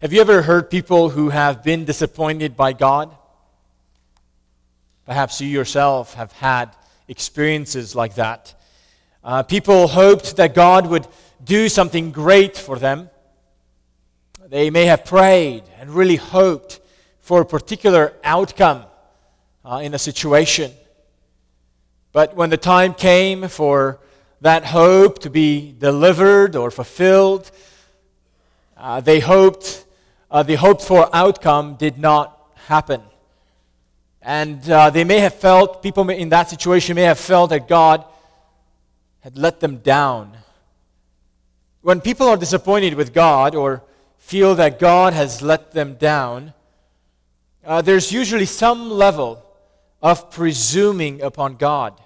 Have you ever heard people who have been disappointed by God? Perhaps you yourself have had experiences like that. Uh, people hoped that God would do something great for them. They may have prayed and really hoped for a particular outcome uh, in a situation. But when the time came for that hope to be delivered or fulfilled, uh, they hoped uh, the hoped for outcome did not happen. And uh, they may have felt, people in that situation may have felt that God had let them down. When people are disappointed with God or feel that God has let them down, uh, there's usually some level of presuming upon God.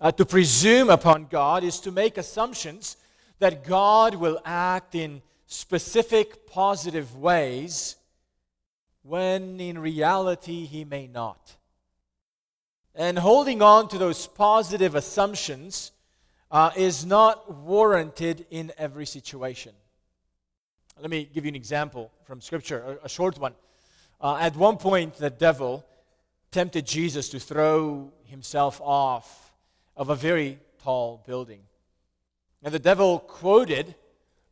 Uh, to presume upon God is to make assumptions that God will act in specific positive ways when in reality he may not. And holding on to those positive assumptions uh, is not warranted in every situation. Let me give you an example from Scripture, a, a short one. Uh, at one point, the devil tempted Jesus to throw himself off of a very tall building. And the devil quoted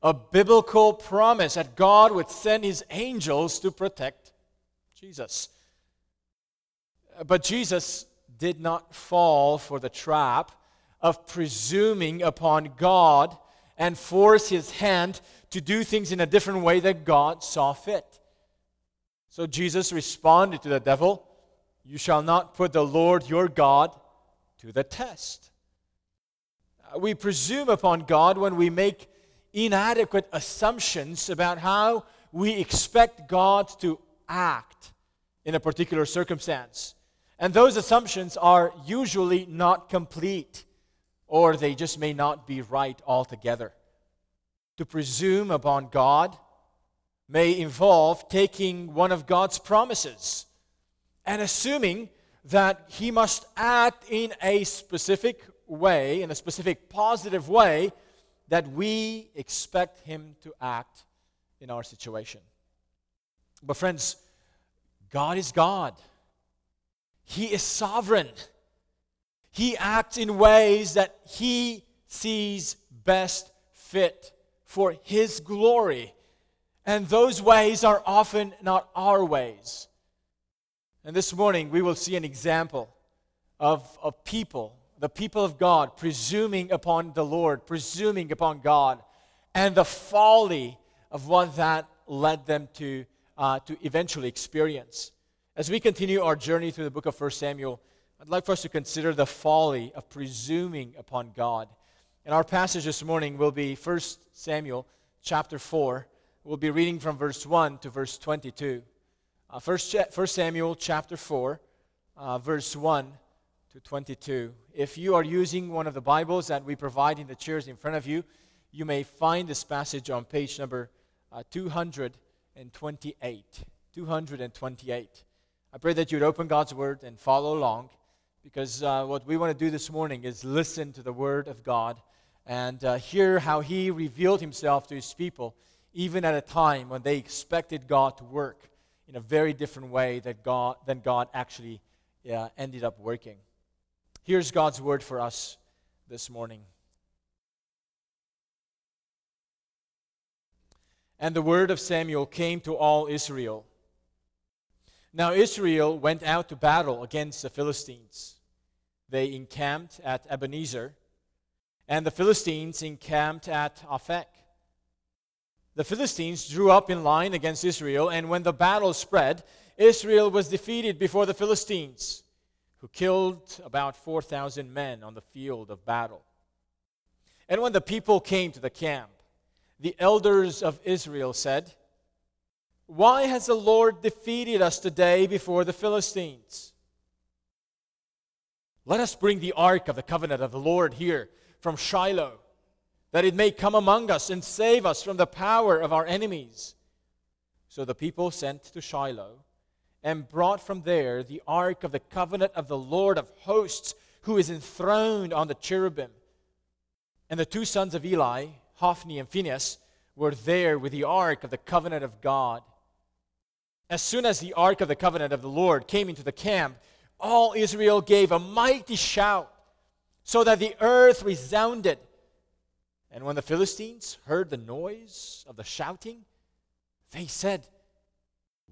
a biblical promise that God would send his angels to protect Jesus. But Jesus did not fall for the trap of presuming upon God and force his hand to do things in a different way that God saw fit. So Jesus responded to the devil, You shall not put the Lord your God to the test. We presume upon God when we make inadequate assumptions about how we expect God to act in a particular circumstance. And those assumptions are usually not complete, or they just may not be right altogether. To presume upon God may involve taking one of God's promises and assuming that He must act in a specific way, in a specific positive way, that we expect Him to act in our situation. But, friends, God is God, He is sovereign. He acts in ways that He sees best fit for His glory. And those ways are often not our ways. And this morning we will see an example of, of people the people of God presuming upon the Lord, presuming upon God, and the folly of what that led them to, uh, to eventually experience. As we continue our journey through the book of 1 Samuel, I'd like for us to consider the folly of presuming upon God. And our passage this morning will be 1 Samuel chapter 4. We'll be reading from verse 1 to verse 22. Uh, 1 Samuel chapter 4, uh, verse 1 to 22. If you are using one of the Bibles that we provide in the chairs in front of you, you may find this passage on page number uh, 228. 228. I pray that you'd open God's Word and follow along because uh, what we want to do this morning is listen to the Word of God and uh, hear how He revealed Himself to His people, even at a time when they expected God to work in a very different way that God, than God actually uh, ended up working. Here's God's word for us this morning. And the word of Samuel came to all Israel. Now Israel went out to battle against the Philistines. They encamped at Ebenezer, and the Philistines encamped at Aphek. The Philistines drew up in line against Israel, and when the battle spread, Israel was defeated before the Philistines who killed about 4,000 men on the field of battle. And when the people came to the camp, the elders of Israel said, Why has the Lord defeated us today before the Philistines? Let us bring the ark of the covenant of the Lord here from Shiloh, that it may come among us and save us from the power of our enemies. So the people sent to Shiloh and brought from there the ark of the covenant of the Lord of hosts, who is enthroned on the cherubim. And the two sons of Eli, Hophni and Phinehas, were there with the ark of the covenant of God. As soon as the ark of the covenant of the Lord came into the camp, all Israel gave a mighty shout, so that the earth resounded. And when the Philistines heard the noise of the shouting, they said,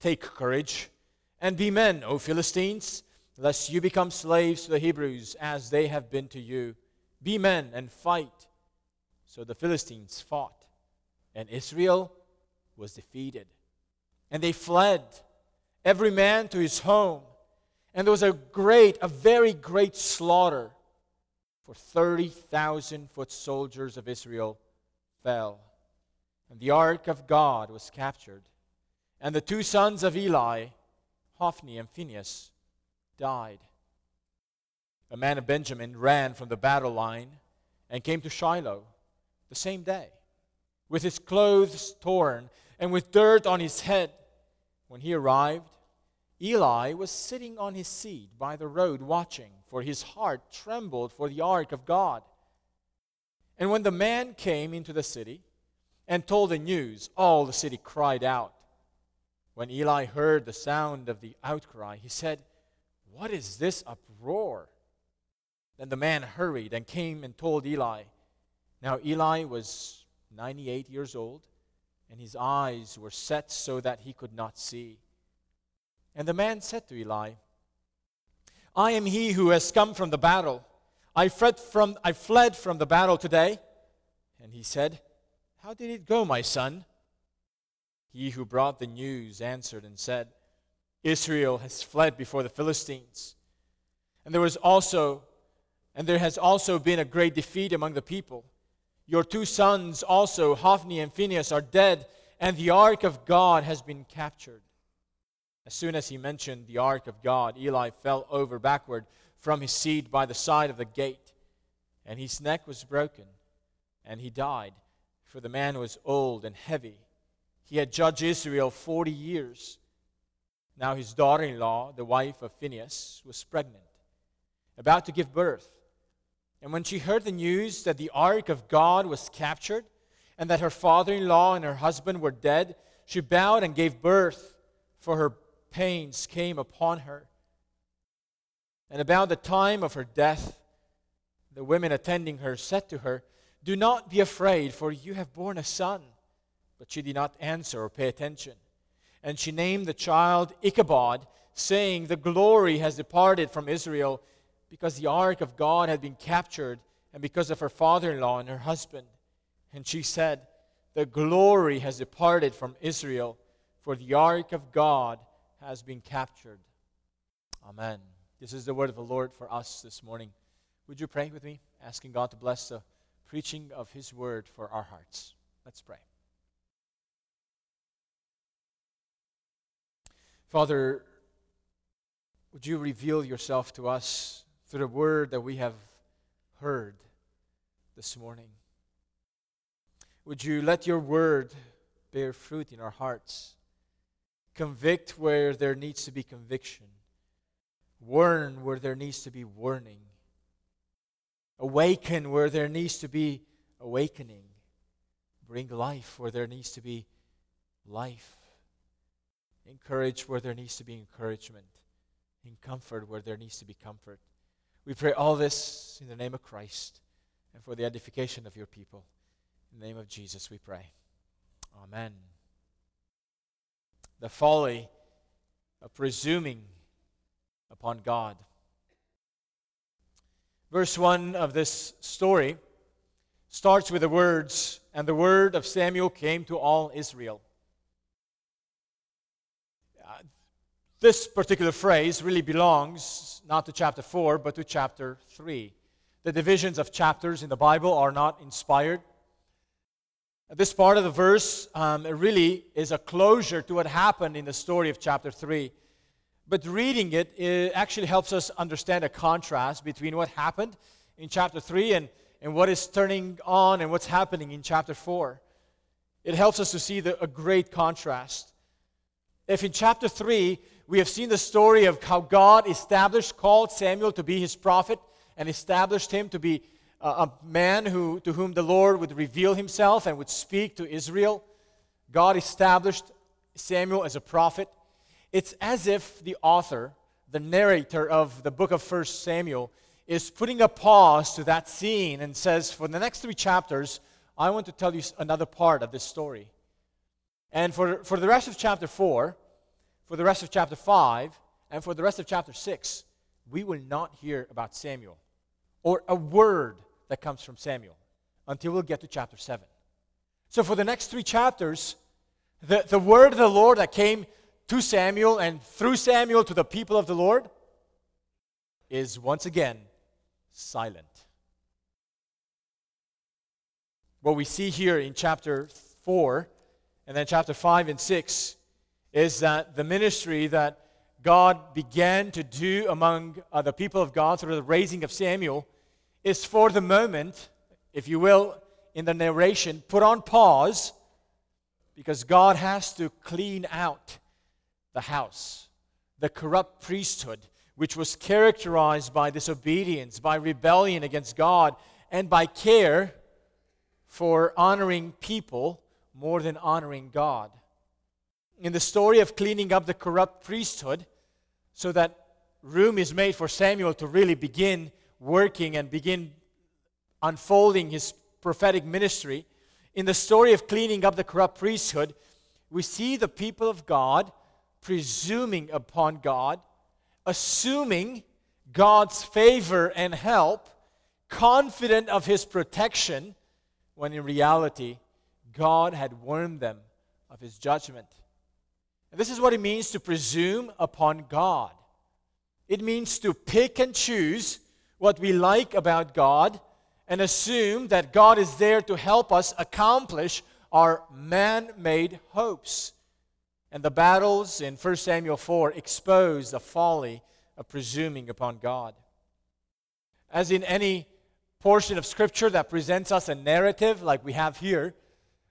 Take courage and be men, O Philistines, lest you become slaves to the Hebrews as they have been to you. Be men and fight. So the Philistines fought, and Israel was defeated. And they fled, every man to his home. And there was a great, a very great slaughter, for 30,000 foot soldiers of Israel fell. And the ark of God was captured. And the two sons of Eli, Hophni and Phinehas, died. A man of Benjamin ran from the battle line and came to Shiloh the same day, with his clothes torn and with dirt on his head. When he arrived, Eli was sitting on his seat by the road watching, for his heart trembled for the ark of God. And when the man came into the city and told the news, all the city cried out. When Eli heard the sound of the outcry, he said, What is this uproar? Then the man hurried and came and told Eli. Now Eli was 98 years old, and his eyes were set so that he could not see. And the man said to Eli, I am he who has come from the battle. I fled from, I fled from the battle today. And he said, How did it go, my son? He who brought the news answered and said, Israel has fled before the Philistines. And there was also and there has also been a great defeat among the people. Your two sons also, Hophni and Phinehas, are dead, and the ark of God has been captured. As soon as he mentioned the ark of God, Eli fell over backward from his seat by the side of the gate, and his neck was broken, and he died, for the man was old and heavy. He had judged Israel 40 years. Now his daughter in law, the wife of Phinehas, was pregnant, about to give birth. And when she heard the news that the ark of God was captured, and that her father in law and her husband were dead, she bowed and gave birth, for her pains came upon her. And about the time of her death, the women attending her said to her, Do not be afraid, for you have borne a son. But she did not answer or pay attention. And she named the child Ichabod, saying, The glory has departed from Israel, because the ark of God had been captured, and because of her father in law and her husband. And she said, The glory has departed from Israel, for the ark of God has been captured. Amen. This is the word of the Lord for us this morning. Would you pray with me, asking God to bless the preaching of His word for our hearts? Let's pray. Father, would you reveal yourself to us through the word that we have heard this morning? Would you let your word bear fruit in our hearts? Convict where there needs to be conviction, warn where there needs to be warning, awaken where there needs to be awakening, bring life where there needs to be life. Encourage where there needs to be encouragement. In comfort where there needs to be comfort. We pray all this in the name of Christ and for the edification of your people. In the name of Jesus we pray. Amen. The folly of presuming upon God. Verse 1 of this story starts with the words, And the word of Samuel came to all Israel. This particular phrase really belongs not to chapter 4, but to chapter 3. The divisions of chapters in the Bible are not inspired. This part of the verse um, really is a closure to what happened in the story of chapter 3. But reading it, it actually helps us understand a contrast between what happened in chapter 3 and, and what is turning on and what's happening in chapter 4. It helps us to see the, a great contrast. If in chapter 3 we have seen the story of how God established, called Samuel to be his prophet, and established him to be a man who, to whom the Lord would reveal himself and would speak to Israel. God established Samuel as a prophet. It's as if the author, the narrator of the book of First Samuel, is putting a pause to that scene and says, For the next three chapters, I want to tell you another part of this story. And for, for the rest of chapter 4, for the rest of chapter 5, and for the rest of chapter 6, we will not hear about Samuel or a word that comes from Samuel until we'll get to chapter 7. So, for the next three chapters, the, the word of the Lord that came to Samuel and through Samuel to the people of the Lord is once again silent. What we see here in chapter 4 and then chapter 5 and 6 is that the ministry that God began to do among uh, the people of God through the raising of Samuel is for the moment, if you will, in the narration, put on pause because God has to clean out the house, the corrupt priesthood, which was characterized by disobedience, by rebellion against God, and by care for honoring people more than honoring God. In the story of cleaning up the corrupt priesthood, so that room is made for Samuel to really begin working and begin unfolding his prophetic ministry, in the story of cleaning up the corrupt priesthood, we see the people of God presuming upon God, assuming God's favor and help, confident of his protection, when in reality, God had warned them of his judgment. And this is what it means to presume upon God. It means to pick and choose what we like about God and assume that God is there to help us accomplish our man made hopes. And the battles in 1 Samuel 4 expose the folly of presuming upon God. As in any portion of Scripture that presents us a narrative like we have here,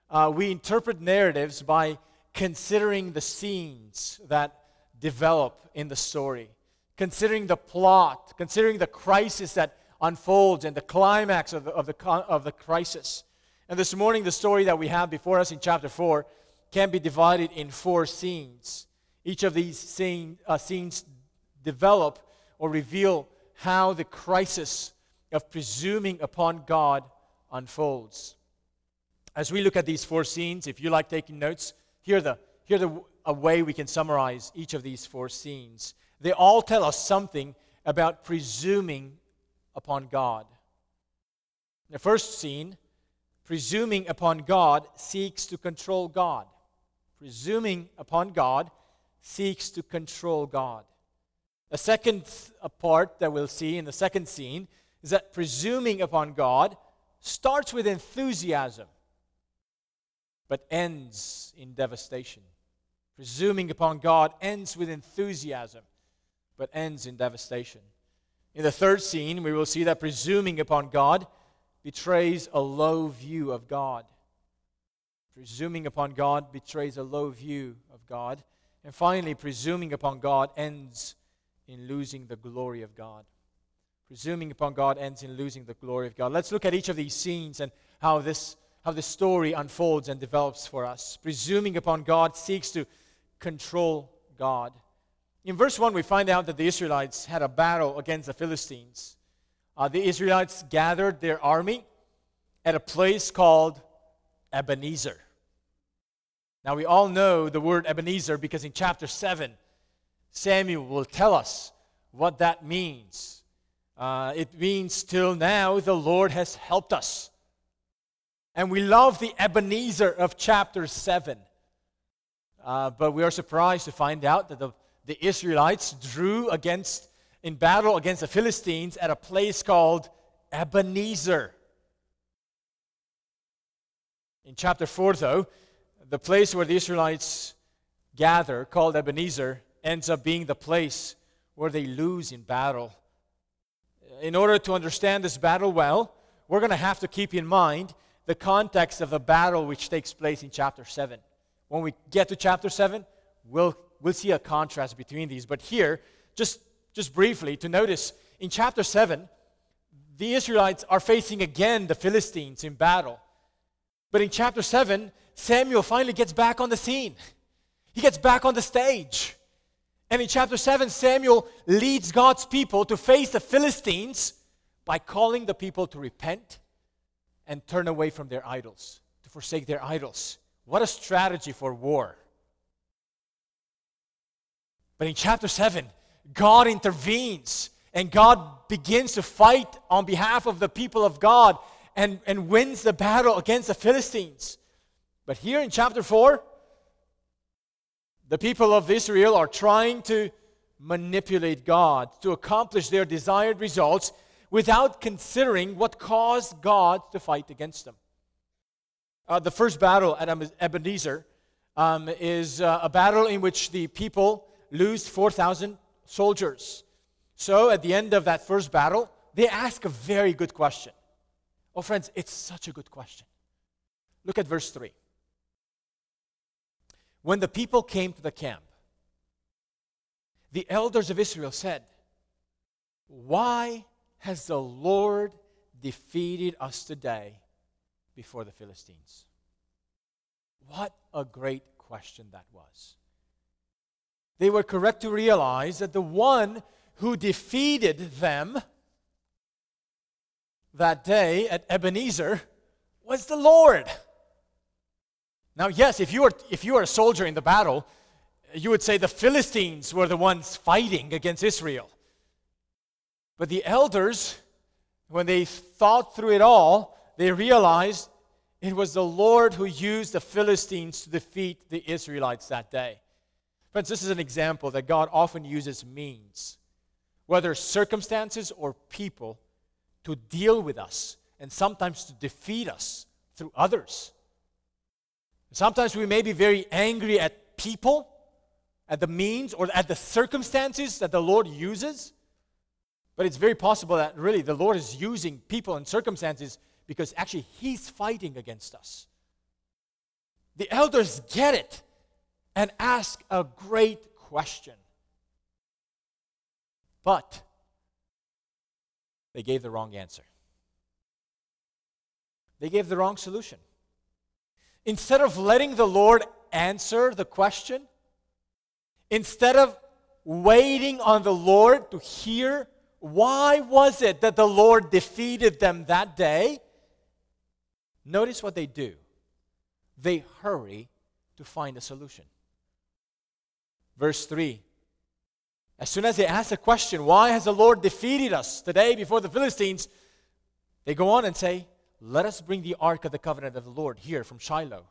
uh, we interpret narratives by considering the scenes that develop in the story considering the plot, considering the crisis that unfolds and the climax of the, of the, of the crisis. And this morning, the story that we have before us in chapter 4 can be divided in four scenes. Each of these scene, uh, scenes develop or reveal how the crisis of presuming upon God unfolds. As we look at these four scenes, if you like taking notes, here the, here the a way we can summarize each of these four scenes. They all tell us something about presuming upon God. The first scene, presuming upon God seeks to control God. Presuming upon God seeks to control God. A second part that we'll see in the second scene is that presuming upon God starts with enthusiasm but ends in devastation. Presuming upon God ends with enthusiasm but ends in devastation. In the third scene, we will see that presuming upon God betrays a low view of God. Presuming upon God betrays a low view of God. And finally, presuming upon God ends in losing the glory of God. Presuming upon God ends in losing the glory of God. Let's look at each of these scenes and how this, how the story unfolds and develops for us. Presuming upon God seeks to control God. In verse 1, we find out that the Israelites had a battle against the Philistines. Uh, the Israelites gathered their army at a place called Ebenezer. Now, we all know the word Ebenezer because in chapter 7, Samuel will tell us what that means. Uh, it means, till now, the Lord has helped us. And we love the Ebenezer of chapter 7. Uh, but we are surprised to find out that the the Israelites drew against in battle against the Philistines at a place called Ebenezer. In chapter 4, though, the place where the Israelites gather, called Ebenezer, ends up being the place where they lose in battle. In order to understand this battle well, we're going to have to keep in mind the context of the battle which takes place in chapter 7. When we get to chapter 7, we'll, we'll see a contrast between these. But here, just, just briefly, to notice in chapter 7, the Israelites are facing again the Philistines in battle. But in chapter 7, Samuel finally gets back on the scene. He gets back on the stage. And in chapter 7, Samuel leads God's people to face the Philistines by calling the people to repent and turn away from their idols, to forsake their idols. What a strategy for war. But in chapter 7, God intervenes and God begins to fight on behalf of the people of God and, and wins the battle against the Philistines. But here in chapter 4, the people of Israel are trying to manipulate God to accomplish their desired results without considering what caused God to fight against them. Uh, the first battle at Ebenezer um, is uh, a battle in which the people lose 4,000 soldiers. So at the end of that first battle, they ask a very good question. Oh, friends, it's such a good question. Look at verse 3. When the people came to the camp, the elders of Israel said, Why has the Lord defeated us today before the Philistines? What a great question that was. They were correct to realize that the one who defeated them that day at Ebenezer was the Lord. Now, yes, if you were, if you were a soldier in the battle, you would say the Philistines were the ones fighting against Israel. But the elders, when they thought through it all, they realized it was the Lord who used the Philistines to defeat the Israelites that day. Friends, this is an example that God often uses means, whether circumstances or people, to deal with us and sometimes to defeat us through others. Sometimes we may be very angry at people, at the means, or at the circumstances that the Lord uses. But it's very possible that really the Lord is using people and circumstances because actually He's fighting against us. The elders get it and ask a great question. But they gave the wrong answer. They gave the wrong solution. Instead of letting the Lord answer the question, instead of waiting on the Lord to hear why was it that the Lord defeated them that day, notice what they do. They hurry to find a solution. Verse 3 As soon as they ask the question, Why has the Lord defeated us today before the Philistines? They go on and say, Let us bring the ark of the covenant of the Lord here from Shiloh,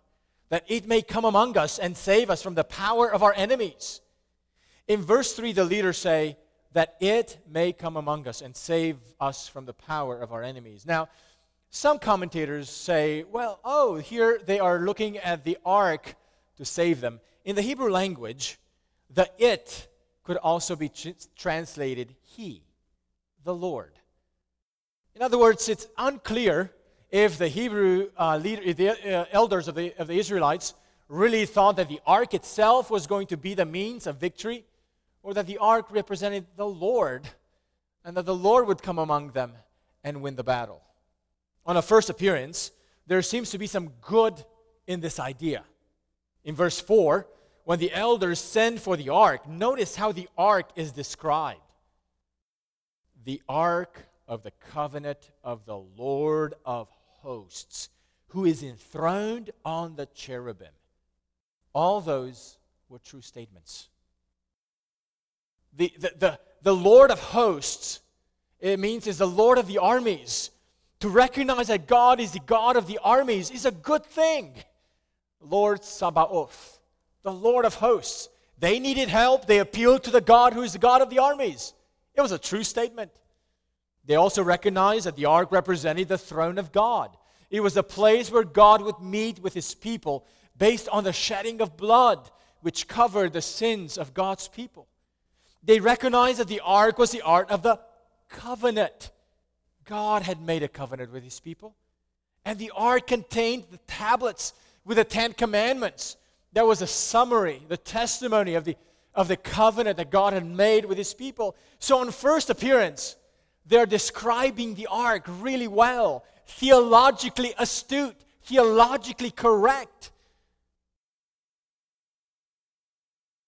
that it may come among us and save us from the power of our enemies. In verse 3, the leaders say, That it may come among us and save us from the power of our enemies. Now, some commentators say, well, oh, here they are looking at the ark to save them. In the Hebrew language, the it could also be tr- translated he, the Lord. In other words, it's unclear if the Hebrew uh, leader, the uh, elders of the, of the Israelites really thought that the ark itself was going to be the means of victory, or that the ark represented the Lord, and that the Lord would come among them and win the battle. On a first appearance, there seems to be some good in this idea. In verse 4, when the elders send for the ark, notice how the ark is described. The ark of the covenant of the Lord of hosts, who is enthroned on the cherubim. All those were true statements. The, the, the, the Lord of hosts, it means is the Lord of the armies. To recognize that God is the God of the armies is a good thing. Lord Sabaoth the Lord of hosts. They needed help. They appealed to the God who is the God of the armies. It was a true statement. They also recognized that the ark represented the throne of God. It was a place where God would meet with his people based on the shedding of blood, which covered the sins of God's people. They recognized that the ark was the ark of the covenant. God had made a covenant with his people. And the ark contained the tablets with the Ten Commandments. That was a summary, the testimony of the, of the covenant that God had made with his people. So, on first appearance, they're describing the ark really well, theologically astute, theologically correct.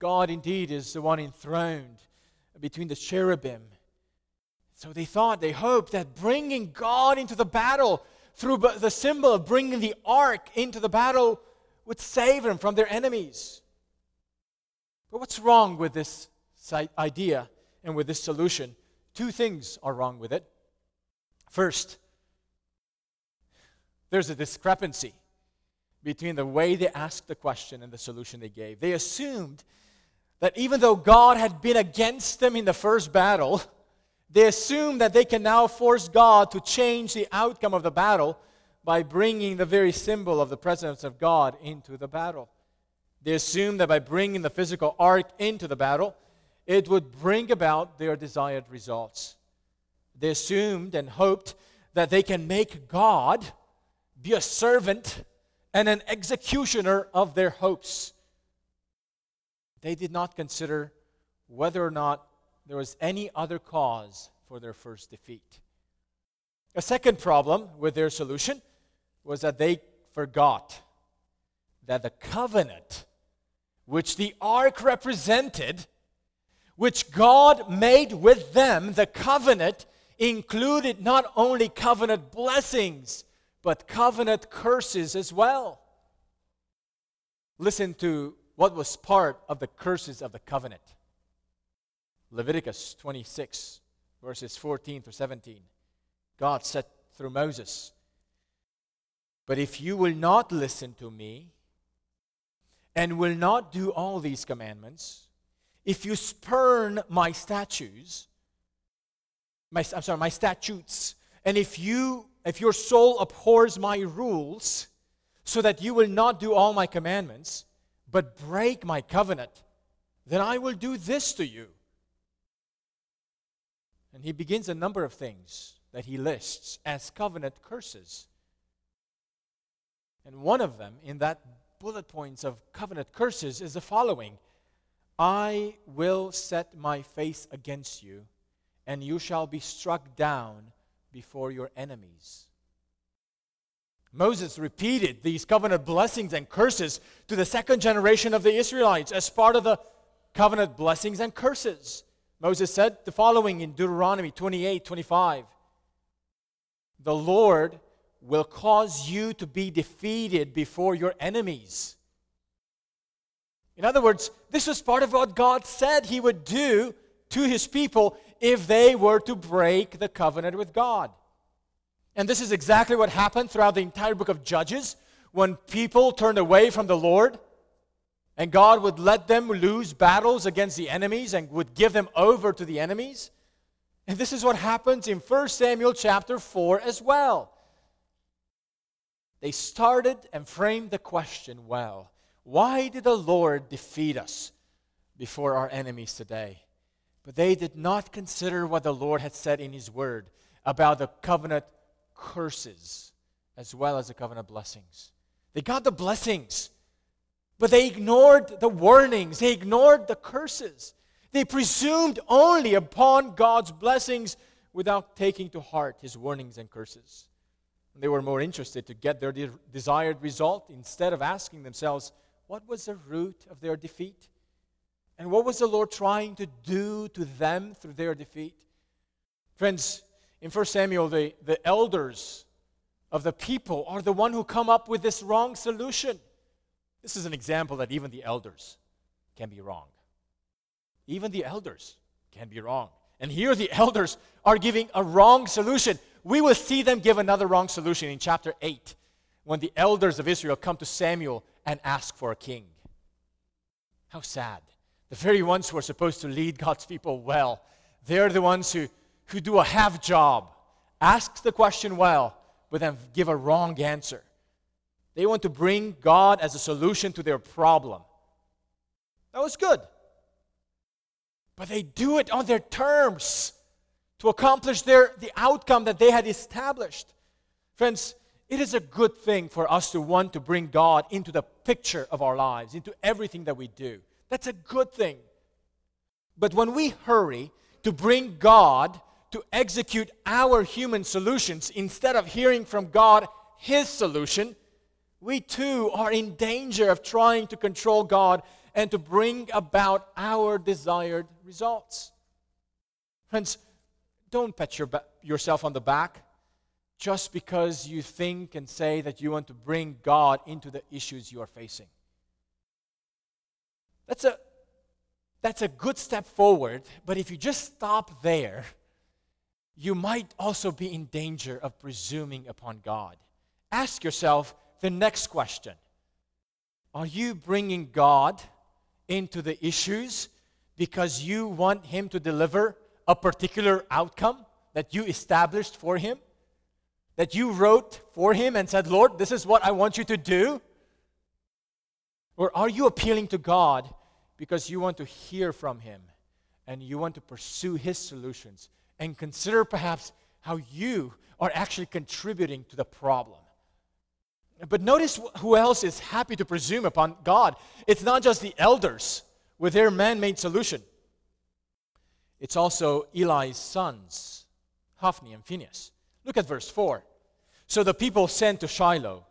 God indeed is the one enthroned between the cherubim. So they thought, they hoped that bringing God into the battle through the symbol of bringing the ark into the battle would save them from their enemies. But what's wrong with this idea and with this solution? Two things are wrong with it. First, there's a discrepancy between the way they asked the question and the solution they gave. They assumed that even though God had been against them in the first battle, they assume that they can now force God to change the outcome of the battle by bringing the very symbol of the presence of God into the battle. They assume that by bringing the physical ark into the battle, it would bring about their desired results. They assumed and hoped that they can make God be a servant and an executioner of their hopes. They did not consider whether or not there was any other cause for their first defeat. A second problem with their solution was that they forgot that the covenant which the ark represented, which God made with them, the covenant included not only covenant blessings, but covenant curses as well. Listen to what was part of the curses of the covenant. Leviticus 26, verses 14 to 17. God said through Moses, But if you will not listen to me and will not do all these commandments, if you spurn my statutes, my, I'm sorry, my statutes, and if you if your soul abhors my rules, so that you will not do all my commandments, but break my covenant, then I will do this to you. And he begins a number of things that he lists as covenant curses. And one of them in that bullet points of covenant curses is the following I will set my face against you, and you shall be struck down before your enemies. Moses repeated these covenant blessings and curses to the second generation of the Israelites as part of the covenant blessings and curses. Moses said the following in Deuteronomy 28 25. The Lord will cause you to be defeated before your enemies. In other words, this was part of what God said He would do to His people if they were to break the covenant with God. And this is exactly what happened throughout the entire book of Judges when people turned away from the Lord and God would let them lose battles against the enemies and would give them over to the enemies. And this is what happens in 1 Samuel chapter 4 as well. They started and framed the question well why did the Lord defeat us before our enemies today? But they did not consider what the Lord had said in His Word about the covenant curses as well as the covenant blessings. They got the blessings but they ignored the warnings, they ignored the curses. They presumed only upon God's blessings without taking to heart his warnings and curses. They were more interested to get their de- desired result instead of asking themselves, what was the root of their defeat? And what was the Lord trying to do to them through their defeat? Friends, in 1 Samuel, the, the elders of the people are the one who come up with this wrong solution. This is an example that even the elders can be wrong. Even the elders can be wrong. And here the elders are giving a wrong solution. We will see them give another wrong solution in chapter 8 when the elders of Israel come to Samuel and ask for a king. How sad. The very ones who are supposed to lead God's people well, they're the ones who, who do a half job. Ask the question well, but then give a wrong answer. They want to bring God as a solution to their problem. That was good. But they do it on their terms to accomplish their, the outcome that they had established. Friends, it is a good thing for us to want to bring God into the picture of our lives, into everything that we do. That's a good thing. But when we hurry to bring God to execute our human solutions instead of hearing from God His solution, we too are in danger of trying to control God and to bring about our desired results. Friends, don't pat your ba- yourself on the back just because you think and say that you want to bring God into the issues you are facing. That's a, that's a good step forward, but if you just stop there, you might also be in danger of presuming upon God. Ask yourself the next question Are you bringing God into the issues because you want Him to deliver a particular outcome that you established for Him? That you wrote for Him and said, Lord, this is what I want you to do? Or are you appealing to God because you want to hear from Him and you want to pursue His solutions and consider perhaps how you are actually contributing to the problem? But notice who else is happy to presume upon God. It's not just the elders with their man made solution, it's also Eli's sons, Hophni and Phinehas. Look at verse 4. So the people sent to Shiloh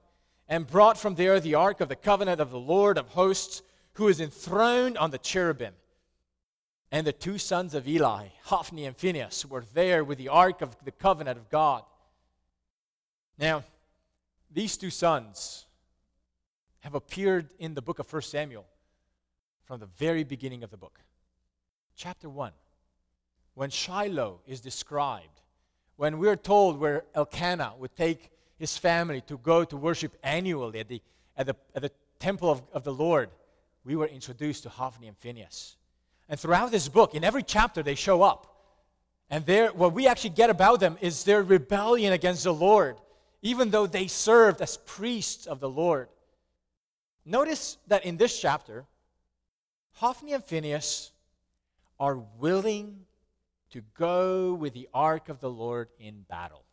and brought from there the ark of the covenant of the Lord of hosts, who is enthroned on the cherubim. And the two sons of Eli, Hophni and Phinehas, were there with the ark of the covenant of God. Now, these two sons have appeared in the book of 1 Samuel from the very beginning of the book. Chapter 1, when Shiloh is described, when we're told where Elkanah would take his family to go to worship annually at the, at the, at the temple of, of the Lord, we were introduced to Hophni and Phinehas. And throughout this book, in every chapter, they show up. And what we actually get about them is their rebellion against the Lord, even though they served as priests of the Lord. Notice that in this chapter, Hophni and Phinehas are willing to go with the ark of the Lord in battle.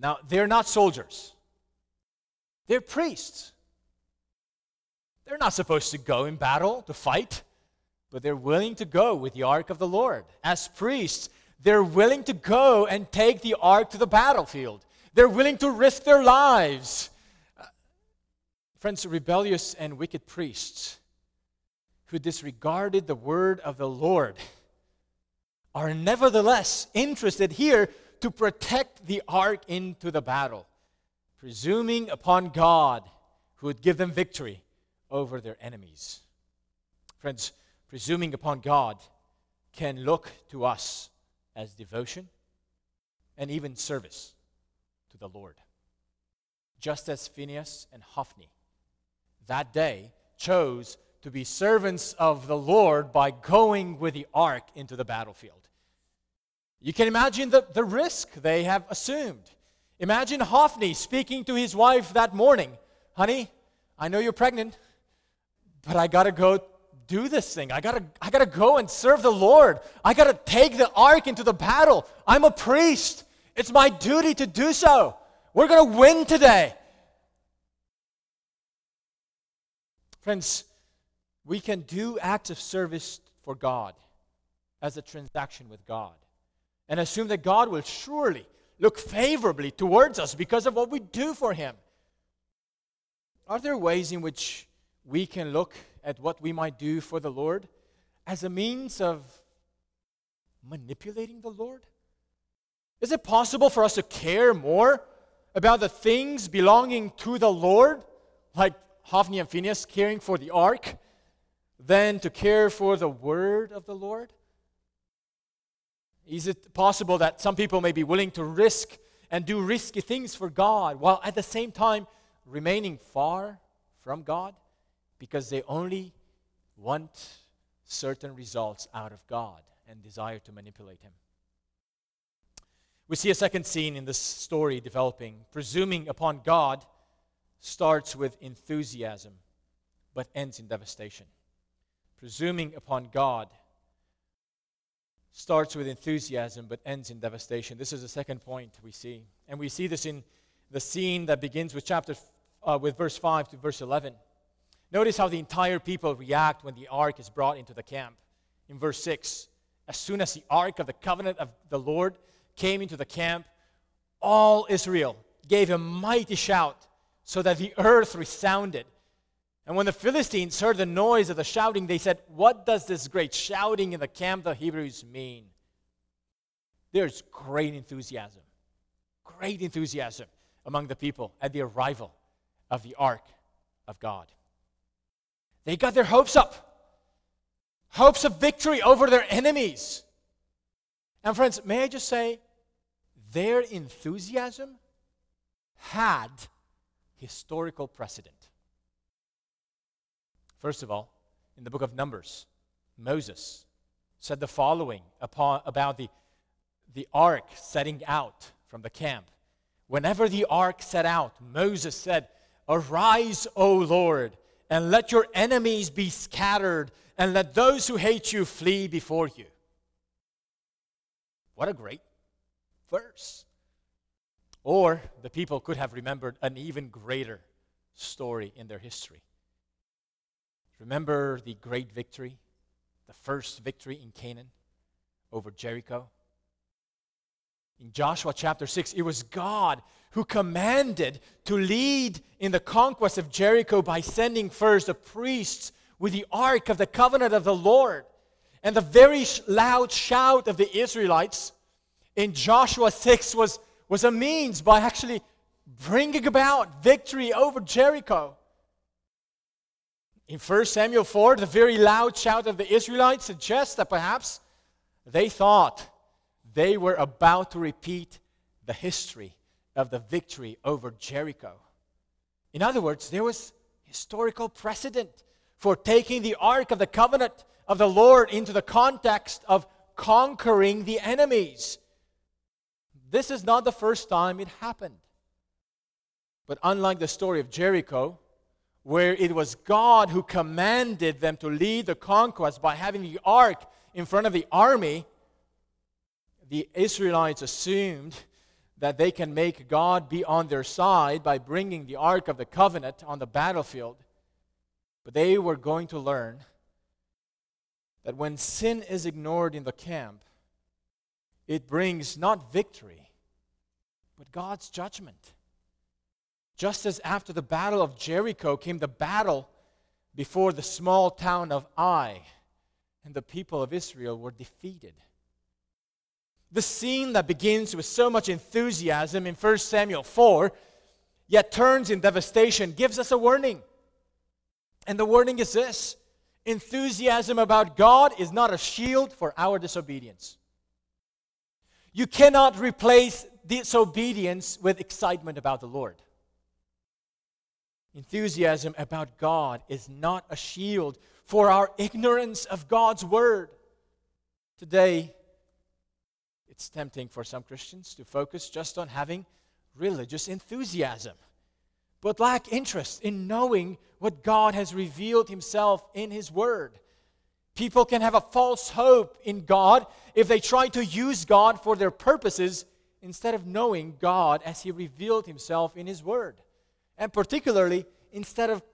Now, they're not soldiers, they're priests. They're not supposed to go in battle to fight, but they're willing to go with the ark of the Lord. As priests, they're willing to go and take the ark to the battlefield. They're willing to risk their lives. Uh, friends, rebellious and wicked priests who disregarded the word of the Lord are nevertheless interested here to protect the ark into the battle, presuming upon God who would give them victory over their enemies. Friends, presuming upon God can look to us as devotion and even service to the Lord. Just as Phinehas and Hophni that day chose to be servants of the Lord by going with the ark into the battlefield. You can imagine the, the risk they have assumed. Imagine Hophni speaking to his wife that morning Honey, I know you're pregnant, but I gotta go do this thing. I gotta, I gotta go and serve the Lord. I gotta take the ark into the battle. I'm a priest. It's my duty to do so. We're gonna win today. Friends, we can do acts of service for God as a transaction with God and assume that God will surely look favorably towards us because of what we do for Him. Are there ways in which we can look at what we might do for the Lord as a means of manipulating the Lord? Is it possible for us to care more about the things belonging to the Lord, like Hophni and Phinehas caring for the ark, than to care for the word of the Lord? Is it possible that some people may be willing to risk and do risky things for God while at the same time remaining far from God? Because they only want certain results out of God and desire to manipulate Him. We see a second scene in this story developing. Presuming upon God starts with enthusiasm, but ends in devastation. Presuming upon God starts with enthusiasm, but ends in devastation. This is the second point we see. And we see this in the scene that begins with chapter uh, with verse 5 to verse 11. Notice how the entire people react when the ark is brought into the camp. In verse 6, as soon as the ark of the covenant of the Lord came into the camp, all Israel gave a mighty shout so that the earth resounded. And when the Philistines heard the noise of the shouting, they said, What does this great shouting in the camp of the Hebrews mean? There's great enthusiasm, great enthusiasm among the people at the arrival of the ark of God. They got their hopes up hopes of victory over their enemies. And, friends, may I just say, their enthusiasm had historical precedent. First of all, in the book of Numbers, Moses said the following upon, about the, the ark setting out from the camp. Whenever the ark set out, Moses said, Arise, O Lord, and let your enemies be scattered, and let those who hate you flee before you. What a great verse. Or the people could have remembered an even greater story in their history. Remember the great victory, the first victory in Canaan over Jericho? In Joshua chapter 6, it was God who commanded to lead in the conquest of Jericho by sending first the priests with the ark of the covenant of the Lord. And the very loud shout of the Israelites in Joshua 6 was, was a means by actually bringing about victory over Jericho. In 1 Samuel 4, the very loud shout of the Israelites suggests that perhaps they thought they were about to repeat the history of the victory over Jericho. In other words, there was historical precedent for taking the Ark of the Covenant of the Lord into the context of conquering the enemies. This is not the first time it happened. But unlike the story of Jericho, where it was God who commanded them to lead the conquest by having the ark in front of the army, the Israelites assumed that they can make God be on their side by bringing the Ark of the Covenant on the battlefield. But they were going to learn that when sin is ignored in the camp, it brings not victory, but God's judgment. Just as after the battle of Jericho came the battle before the small town of Ai, and the people of Israel were defeated. The scene that begins with so much enthusiasm in 1 Samuel 4, yet turns in devastation, gives us a warning. And the warning is this enthusiasm about God is not a shield for our disobedience. You cannot replace disobedience with excitement about the Lord. Enthusiasm about God is not a shield for our ignorance of God's word. Today, it's tempting for some Christians to focus just on having religious enthusiasm, but lack interest in knowing what God has revealed Himself in His Word. People can have a false hope in God if they try to use God for their purposes instead of knowing God as He revealed Himself in His Word. And particularly, instead of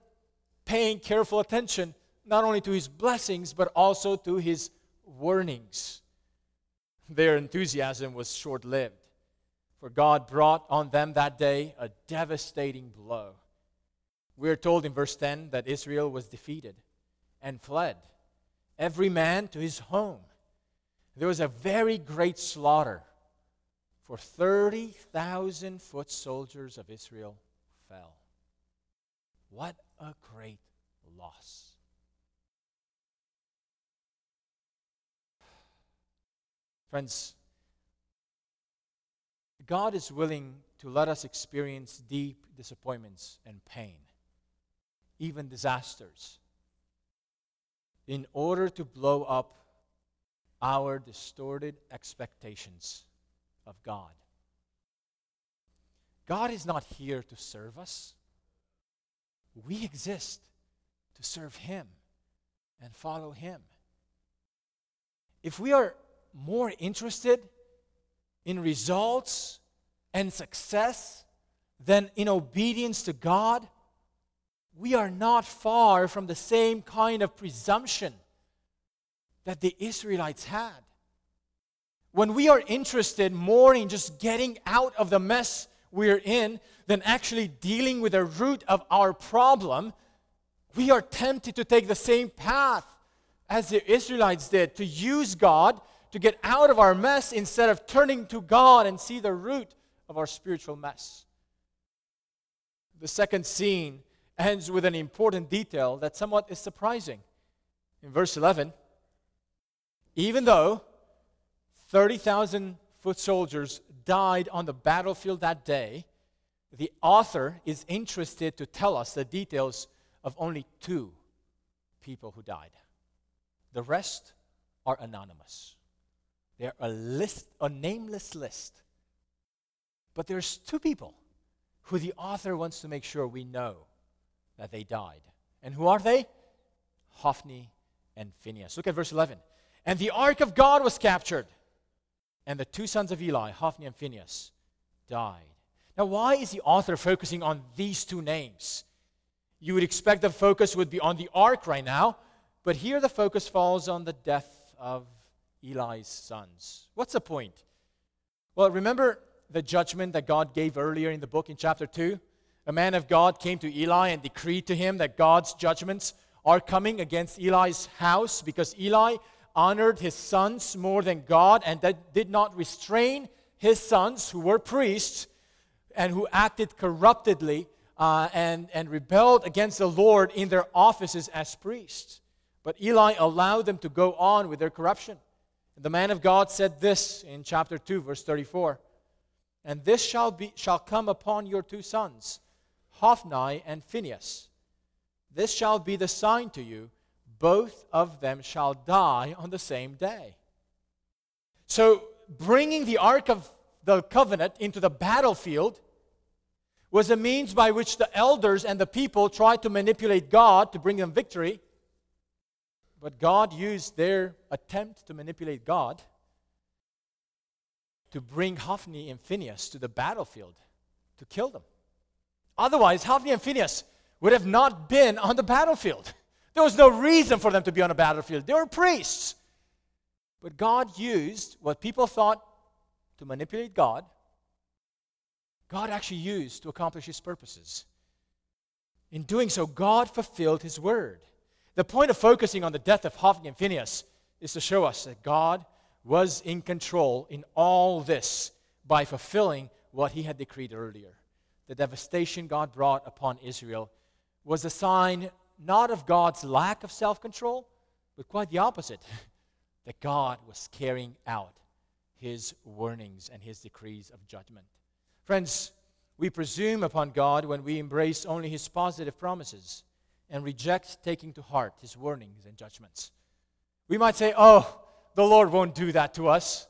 paying careful attention not only to His blessings, but also to His warnings their enthusiasm was short lived, for God brought on them that day a devastating blow. We are told in verse 10 that Israel was defeated and fled, every man to his home. There was a very great slaughter, for 30,000 foot soldiers of Israel fell. What a great loss. Friends, God is willing to let us experience deep disappointments and pain, even disasters, in order to blow up our distorted expectations of God God is not here to serve us. We exist to serve Him and follow Him. If we are more interested in results and success than in obedience to God, we are not far from the same kind of presumption that the Israelites had. When we are interested more in just getting out of the mess we're in than actually dealing with the root of our problem, we are tempted to take the same path as the Israelites did to use God to get out of our mess instead of turning to God and see the root of our spiritual mess. The second scene ends with an important detail that somewhat is surprising. In verse 11, even though 30,000 foot soldiers died on the battlefield that day, the author is interested to tell us the details of only two people who died. The rest are anonymous. They're a list, a nameless list. But there's two people who the author wants to make sure we know that they died. And who are they? Hophni and Phinehas. Look at verse 11. And the ark of God was captured, and the two sons of Eli, Hophni and Phinehas, died. Now, why is the author focusing on these two names? You would expect the focus would be on the ark right now, but here the focus falls on the death of Eli's sons. What's the point? Well, remember the judgment that God gave earlier in the book in chapter 2? A man of God came to Eli and decreed to him that God's judgments are coming against Eli's house because Eli honored his sons more than God and that did not restrain his sons, who were priests and who acted corruptedly uh, and, and rebelled against the Lord in their offices as priests. But Eli allowed them to go on with their corruption. The man of God said this in chapter 2, verse 34 And this shall, be, shall come upon your two sons, Hophni and Phinehas. This shall be the sign to you, both of them shall die on the same day. So, bringing the Ark of the Covenant into the battlefield was a means by which the elders and the people tried to manipulate God to bring them victory. But God used their attempt to manipulate God to bring Hophni and Phinehas to the battlefield to kill them. Otherwise, Hophni and Phinehas would have not been on the battlefield. There was no reason for them to be on a battlefield. They were priests. But God used what people thought to manipulate God, God actually used to accomplish his purposes. In doing so, God fulfilled his word. The point of focusing on the death of Hophni and Phinehas is to show us that God was in control in all this by fulfilling what he had decreed earlier. The devastation God brought upon Israel was a sign not of God's lack of self control, but quite the opposite that God was carrying out his warnings and his decrees of judgment. Friends, we presume upon God when we embrace only his positive promises and reject taking to heart his warnings and judgments. We might say, oh, the Lord won't do that to us.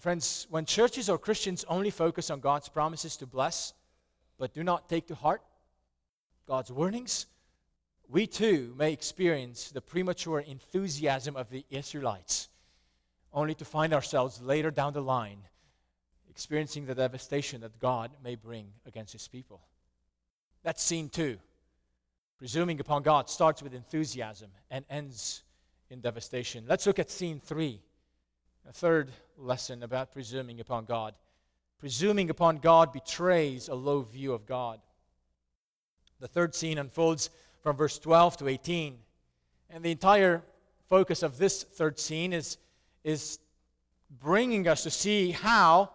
Friends, when churches or Christians only focus on God's promises to bless, but do not take to heart God's warnings, we too may experience the premature enthusiasm of the Israelites, only to find ourselves later down the line experiencing the devastation that God may bring against his people. That's scene two. Presuming upon God starts with enthusiasm and ends in devastation. Let's look at scene three, a third lesson about presuming upon God. Presuming upon God betrays a low view of God. The third scene unfolds from verse 12 to 18. And the entire focus of this third scene is, is bringing us to see how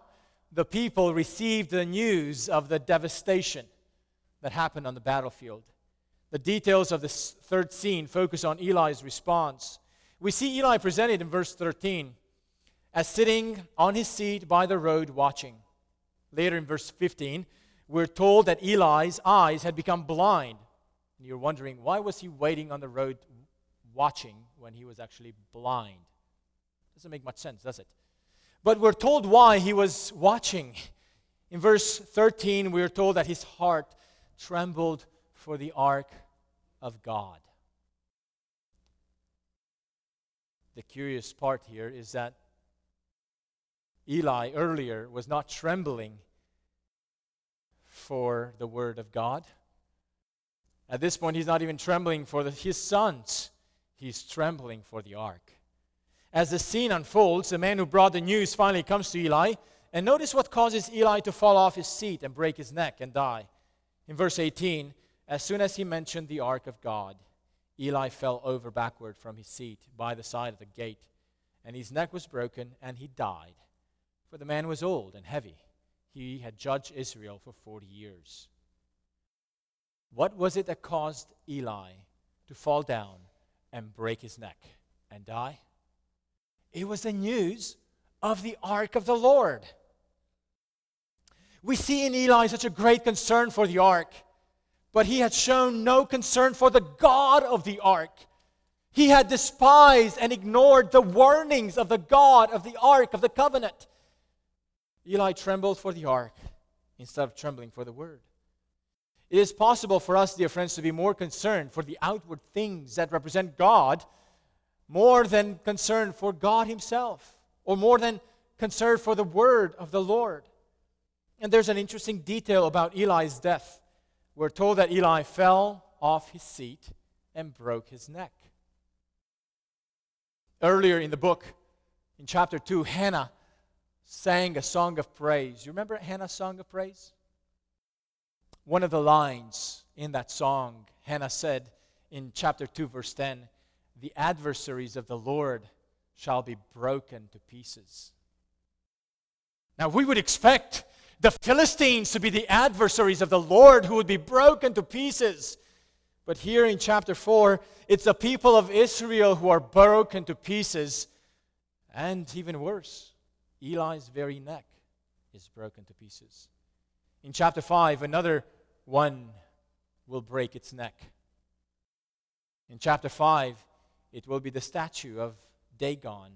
the people received the news of the devastation that happened on the battlefield. The details of this third scene focus on Eli's response. We see Eli presented in verse 13 as sitting on his seat by the road watching. Later in verse 15, we're told that Eli's eyes had become blind. And you're wondering, why was he waiting on the road watching when he was actually blind? Doesn't make much sense, does it? But we're told why he was watching. In verse 13, we are told that his heart trembled for the ark of God. The curious part here is that Eli earlier was not trembling for the word of God. At this point, he's not even trembling for the, his sons, he's trembling for the ark. As the scene unfolds, the man who brought the news finally comes to Eli. And notice what causes Eli to fall off his seat and break his neck and die. In verse 18, as soon as he mentioned the ark of God, Eli fell over backward from his seat by the side of the gate, and his neck was broken, and he died. For the man was old and heavy. He had judged Israel for 40 years. What was it that caused Eli to fall down and break his neck and die? It was the news of the ark of the Lord. We see in Eli such a great concern for the ark, but he had shown no concern for the God of the ark. He had despised and ignored the warnings of the God of the ark of the covenant. Eli trembled for the ark instead of trembling for the word. It is possible for us, dear friends, to be more concerned for the outward things that represent God more than concerned for God Himself, or more than concerned for the word of the Lord. And there's an interesting detail about Eli's death. We're told that Eli fell off his seat and broke his neck. Earlier in the book, in chapter 2, Hannah sang a song of praise. You remember Hannah's song of praise? One of the lines in that song, Hannah said in chapter 2, verse 10 the adversaries of the Lord shall be broken to pieces. Now, we would expect the Philistines to be the adversaries of the Lord who would be broken to pieces. But here in chapter 4, it's the people of Israel who are broken to pieces. And even worse, Eli's very neck is broken to pieces. In chapter 5, another one will break its neck. In chapter 5, it will be the statue of Dagon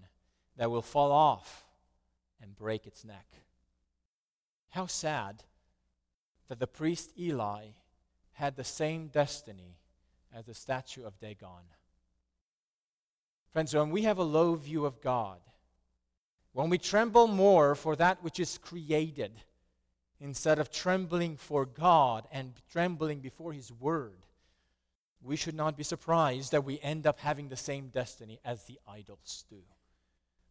that will fall off and break its neck. How sad that the priest Eli had the same destiny as the statue of Dagon. Friends, when we have a low view of God, when we tremble more for that which is created instead of trembling for God and trembling before His Word, we should not be surprised that we end up having the same destiny as the idols do.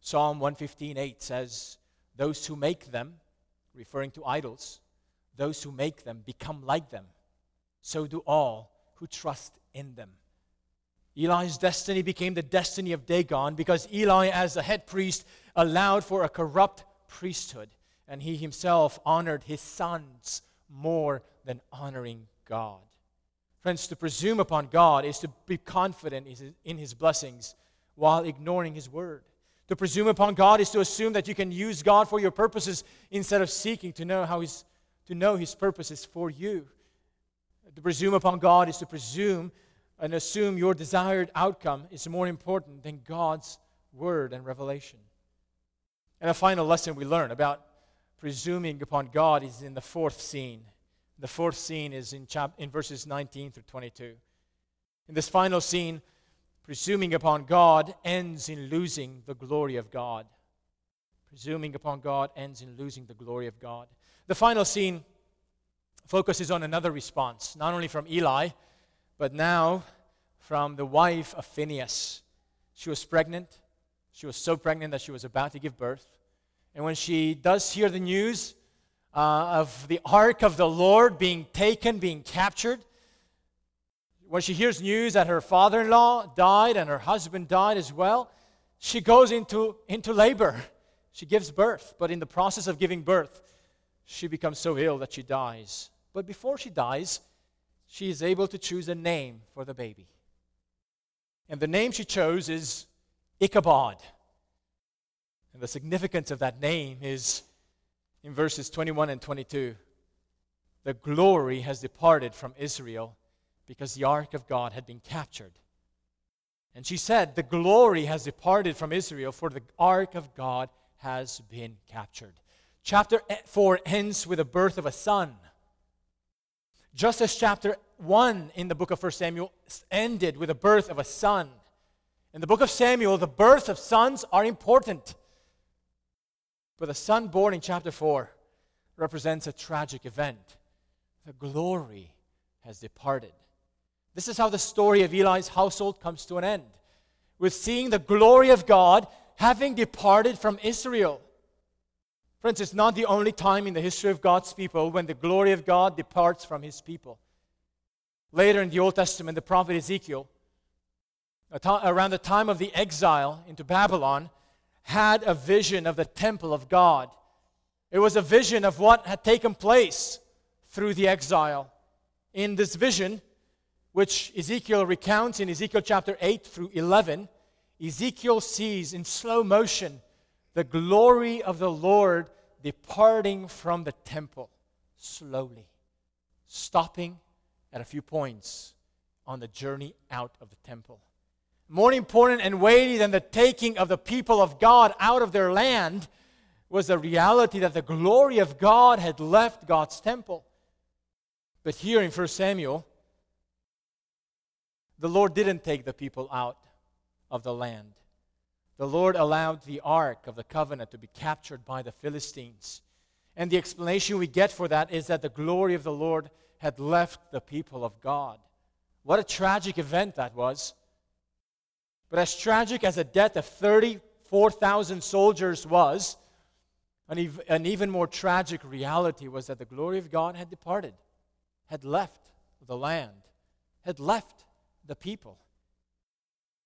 Psalm 115:8 says, "Those who make them, referring to idols, those who make them become like them. So do all who trust in them." Eli's destiny became the destiny of Dagon because Eli, as the head priest, allowed for a corrupt priesthood, and he himself honored his sons more than honoring God. Friends, to presume upon God is to be confident in His blessings while ignoring His word. To presume upon God is to assume that you can use God for your purposes instead of seeking to know how His to know His purposes for you. To presume upon God is to presume and assume your desired outcome is more important than God's word and revelation. And a final lesson we learn about presuming upon God is in the fourth scene the fourth scene is in, chap- in verses 19 through 22. In this final scene, presuming upon God ends in losing the glory of God. Presuming upon God ends in losing the glory of God. The final scene focuses on another response, not only from Eli, but now from the wife of Phinehas. She was pregnant. She was so pregnant that she was about to give birth. And when she does hear the news, uh, of the ark of the Lord being taken, being captured. When she hears news that her father in law died and her husband died as well, she goes into, into labor. She gives birth, but in the process of giving birth, she becomes so ill that she dies. But before she dies, she is able to choose a name for the baby. And the name she chose is Ichabod. And the significance of that name is in verses 21 and 22 the glory has departed from Israel because the ark of God had been captured. And she said, The glory has departed from Israel, for the ark of God has been captured. Chapter 4 ends with the birth of a son. Just as chapter 1 in the book of 1 Samuel ended with the birth of a son. In the book of Samuel, the birth of sons are important. But the son born in chapter 4 represents a tragic event. The glory has departed. This is how the story of Eli's household comes to an end, with seeing the glory of God having departed from Israel. Friends, it's not the only time in the history of God's people when the glory of God departs from his people. Later in the Old Testament, the prophet Ezekiel, around the time of the exile into Babylon, had a vision of the temple of God. It was a vision of what had taken place through the exile. In this vision, which Ezekiel recounts in Ezekiel chapter 8 through 11, Ezekiel sees in slow motion the glory of the Lord departing from the temple slowly, stopping at a few points on the journey out of the temple. More important and weighty than the taking of the people of God out of their land was the reality that the glory of God had left God's temple. But here in 1 Samuel, the Lord didn't take the people out of the land. The Lord allowed the ark of the covenant to be captured by the Philistines. And the explanation we get for that is that the glory of the Lord had left the people of God. What a tragic event that was. But as tragic as the death of 34,000 soldiers was, an, ev- an even more tragic reality was that the glory of God had departed, had left the land, had left the people.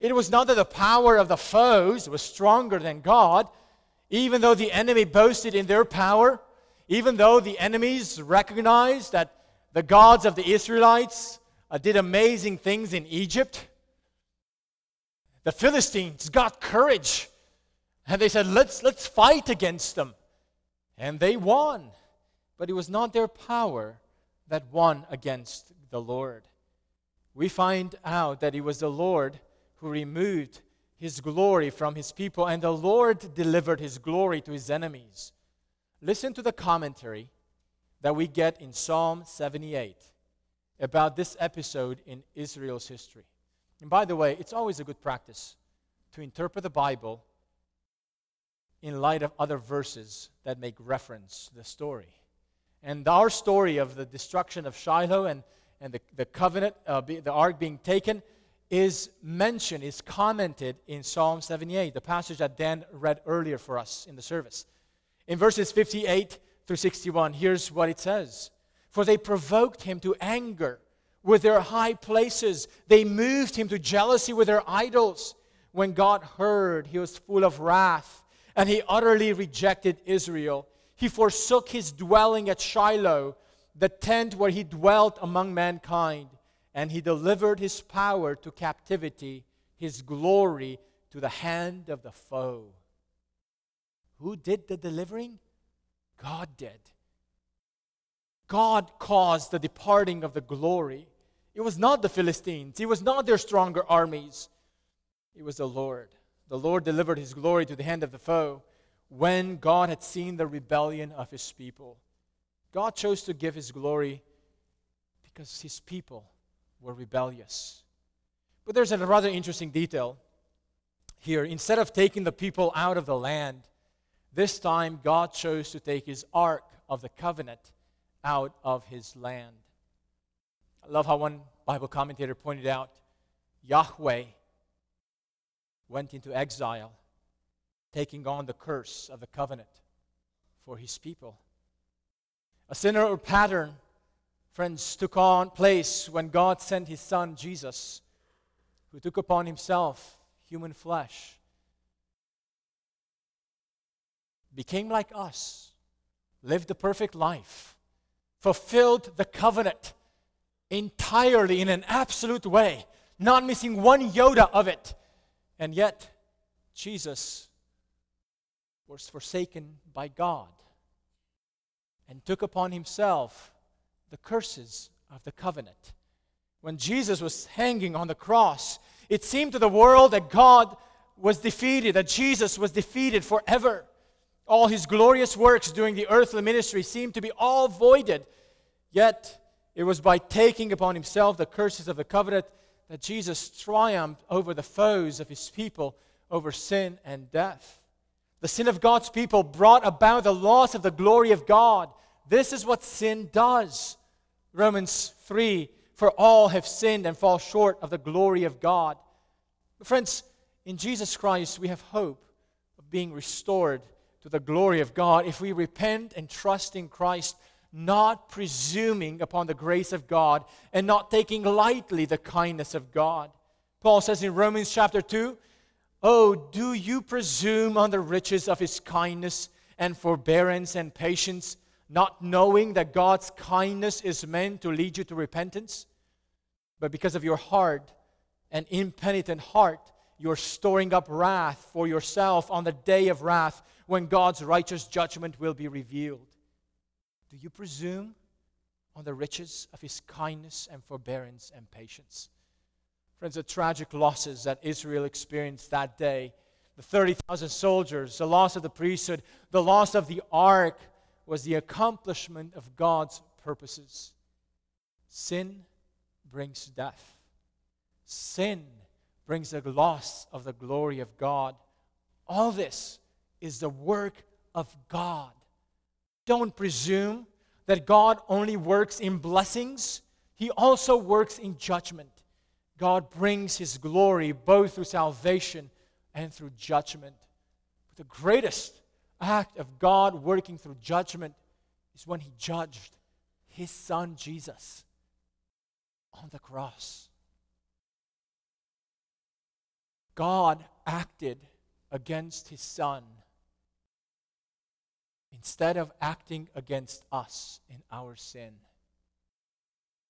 It was not that the power of the foes was stronger than God, even though the enemy boasted in their power, even though the enemies recognized that the gods of the Israelites uh, did amazing things in Egypt. The Philistines got courage and they said, let's, let's fight against them. And they won. But it was not their power that won against the Lord we find out that it was the Lord who removed his glory from his people, and the Lord delivered his glory to his enemies. Listen to the commentary that we get in Psalm 78 about this episode in Israel's history. And by the way, it's always a good practice to interpret the Bible in light of other verses that make reference to the story. And our story of the destruction of Shiloh and and the, the covenant, uh, be, the ark being taken, is mentioned, is commented in Psalm 78, the passage that Dan read earlier for us in the service. In verses 58 through 61, here's what it says For they provoked him to anger with their high places, they moved him to jealousy with their idols. When God heard, he was full of wrath, and he utterly rejected Israel. He forsook his dwelling at Shiloh the tent where he dwelt among mankind, and he delivered his power to captivity, his glory to the hand of the foe. Who did the delivering? God did. God caused the departing of the glory. It was not the Philistines, it was not their stronger armies, it was the Lord. The Lord delivered his glory to the hand of the foe when God had seen the rebellion of his people. God chose to give his glory because his people were rebellious. But there's a rather interesting detail here. Instead of taking the people out of the land, this time God chose to take his ark of the covenant out of his land. I love how one Bible commentator pointed out Yahweh went into exile, taking on the curse of the covenant for his people. A similar pattern, friends, took on place when God sent his son Jesus, who took upon himself human flesh, became like us, lived a perfect life, fulfilled the covenant entirely in an absolute way, not missing one iota of it. And yet, Jesus was forsaken by God and took upon himself the curses of the covenant. When Jesus was hanging on the cross, it seemed to the world that God was defeated, that Jesus was defeated forever. All his glorious works during the earthly ministry seemed to be all voided. Yet it was by taking upon himself the curses of the covenant that Jesus triumphed over the foes of his people, over sin and death. The sin of God's people brought about the loss of the glory of God. This is what sin does. Romans 3 For all have sinned and fall short of the glory of God. Friends, in Jesus Christ, we have hope of being restored to the glory of God if we repent and trust in Christ, not presuming upon the grace of God and not taking lightly the kindness of God. Paul says in Romans chapter 2, Oh, do you presume on the riches of his kindness and forbearance and patience, not knowing that God's kindness is meant to lead you to repentance? But because of your hard and impenitent heart, you're storing up wrath for yourself on the day of wrath when God's righteous judgment will be revealed. Do you presume on the riches of his kindness and forbearance and patience? Friends, the tragic losses that Israel experienced that day the 30,000 soldiers, the loss of the priesthood, the loss of the ark was the accomplishment of God's purposes. Sin brings death. Sin brings the loss of the glory of God. All this is the work of God. Don't presume that God only works in blessings, He also works in judgment. God brings His glory both through salvation and through judgment. But the greatest act of God working through judgment is when He judged His Son Jesus on the cross. God acted against His Son instead of acting against us in our sin.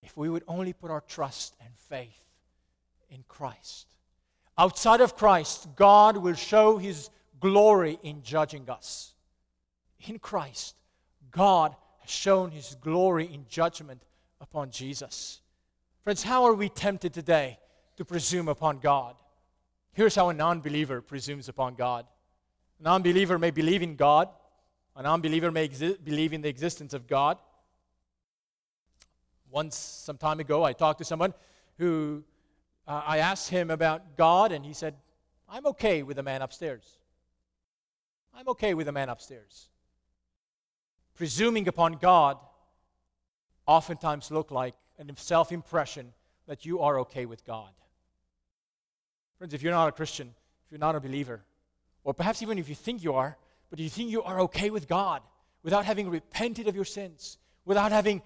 If we would only put our trust and faith in Christ. Outside of Christ, God will show his glory in judging us. In Christ, God has shown his glory in judgment upon Jesus. Friends, how are we tempted today to presume upon God? Here's how a non believer presumes upon God. A non believer may believe in God, a non believer may exi- believe in the existence of God. Once, some time ago, I talked to someone who uh, I asked him about God, and he said, I'm okay with the man upstairs. I'm okay with the man upstairs. Presuming upon God oftentimes look like a self impression that you are okay with God. Friends, if you're not a Christian, if you're not a believer, or perhaps even if you think you are, but you think you are okay with God without having repented of your sins, without having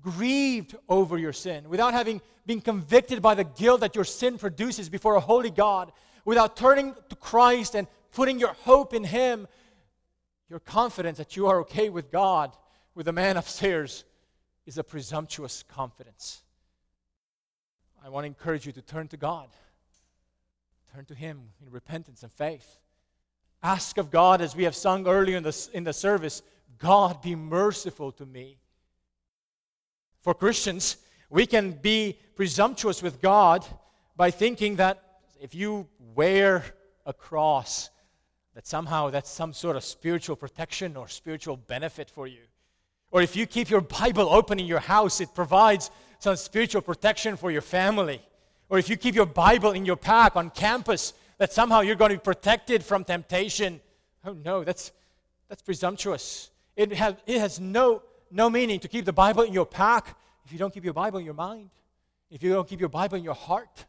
grieved over your sin, without having been convicted by the guilt that your sin produces before a holy God, without turning to Christ and putting your hope in Him, your confidence that you are okay with God, with the man upstairs, is a presumptuous confidence. I want to encourage you to turn to God. Turn to Him in repentance and faith. Ask of God, as we have sung earlier in the, in the service, God, be merciful to me. For Christians, we can be presumptuous with God by thinking that if you wear a cross, that somehow that's some sort of spiritual protection or spiritual benefit for you. Or if you keep your Bible open in your house, it provides some spiritual protection for your family. Or if you keep your Bible in your pack on campus, that somehow you're going to be protected from temptation. Oh no, that's, that's presumptuous. It has, it has no no meaning to keep the Bible in your pack if you don't keep your Bible in your mind, if you don't keep your Bible in your heart.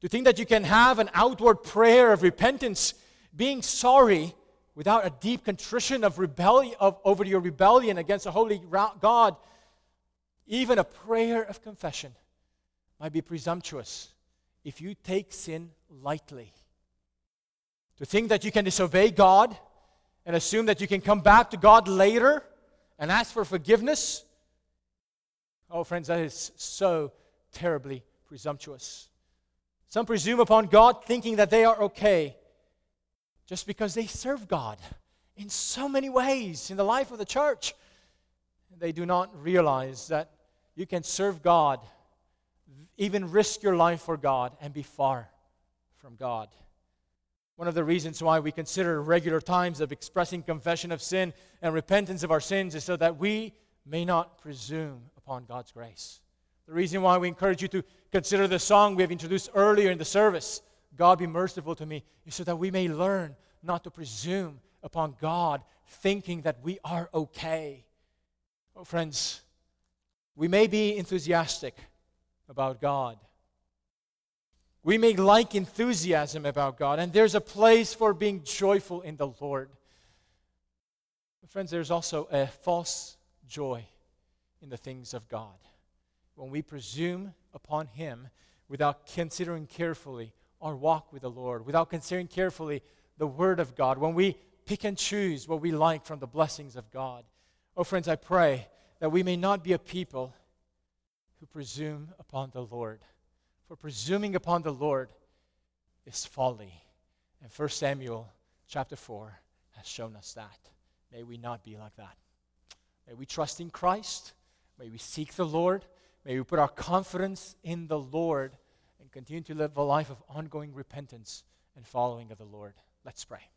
To think that you can have an outward prayer of repentance, being sorry without a deep contrition of rebellion of, over your rebellion against a holy God, even a prayer of confession might be presumptuous if you take sin lightly. To think that you can disobey God and assume that you can come back to God later and ask for forgiveness, oh, friends, that is so terribly presumptuous. Some presume upon God thinking that they are okay just because they serve God in so many ways in the life of the church. They do not realize that you can serve God, even risk your life for God, and be far from God. One of the reasons why we consider regular times of expressing confession of sin and repentance of our sins is so that we may not presume upon God's grace. The reason why we encourage you to consider the song we have introduced earlier in the service, God be merciful to me, is so that we may learn not to presume upon God, thinking that we are okay. Oh, friends, we may be enthusiastic about God we may like enthusiasm about God, and there's a place for being joyful in the Lord. But friends, there's also a false joy in the things of God. When we presume upon Him without considering carefully our walk with the Lord, without considering carefully the Word of God, when we pick and choose what we like from the blessings of God. Oh, friends, I pray that we may not be a people who presume upon the Lord for presuming upon the Lord is folly. And 1 Samuel chapter 4 has shown us that. May we not be like that. May we trust in Christ. May we seek the Lord. May we put our confidence in the Lord and continue to live a life of ongoing repentance and following of the Lord. Let's pray.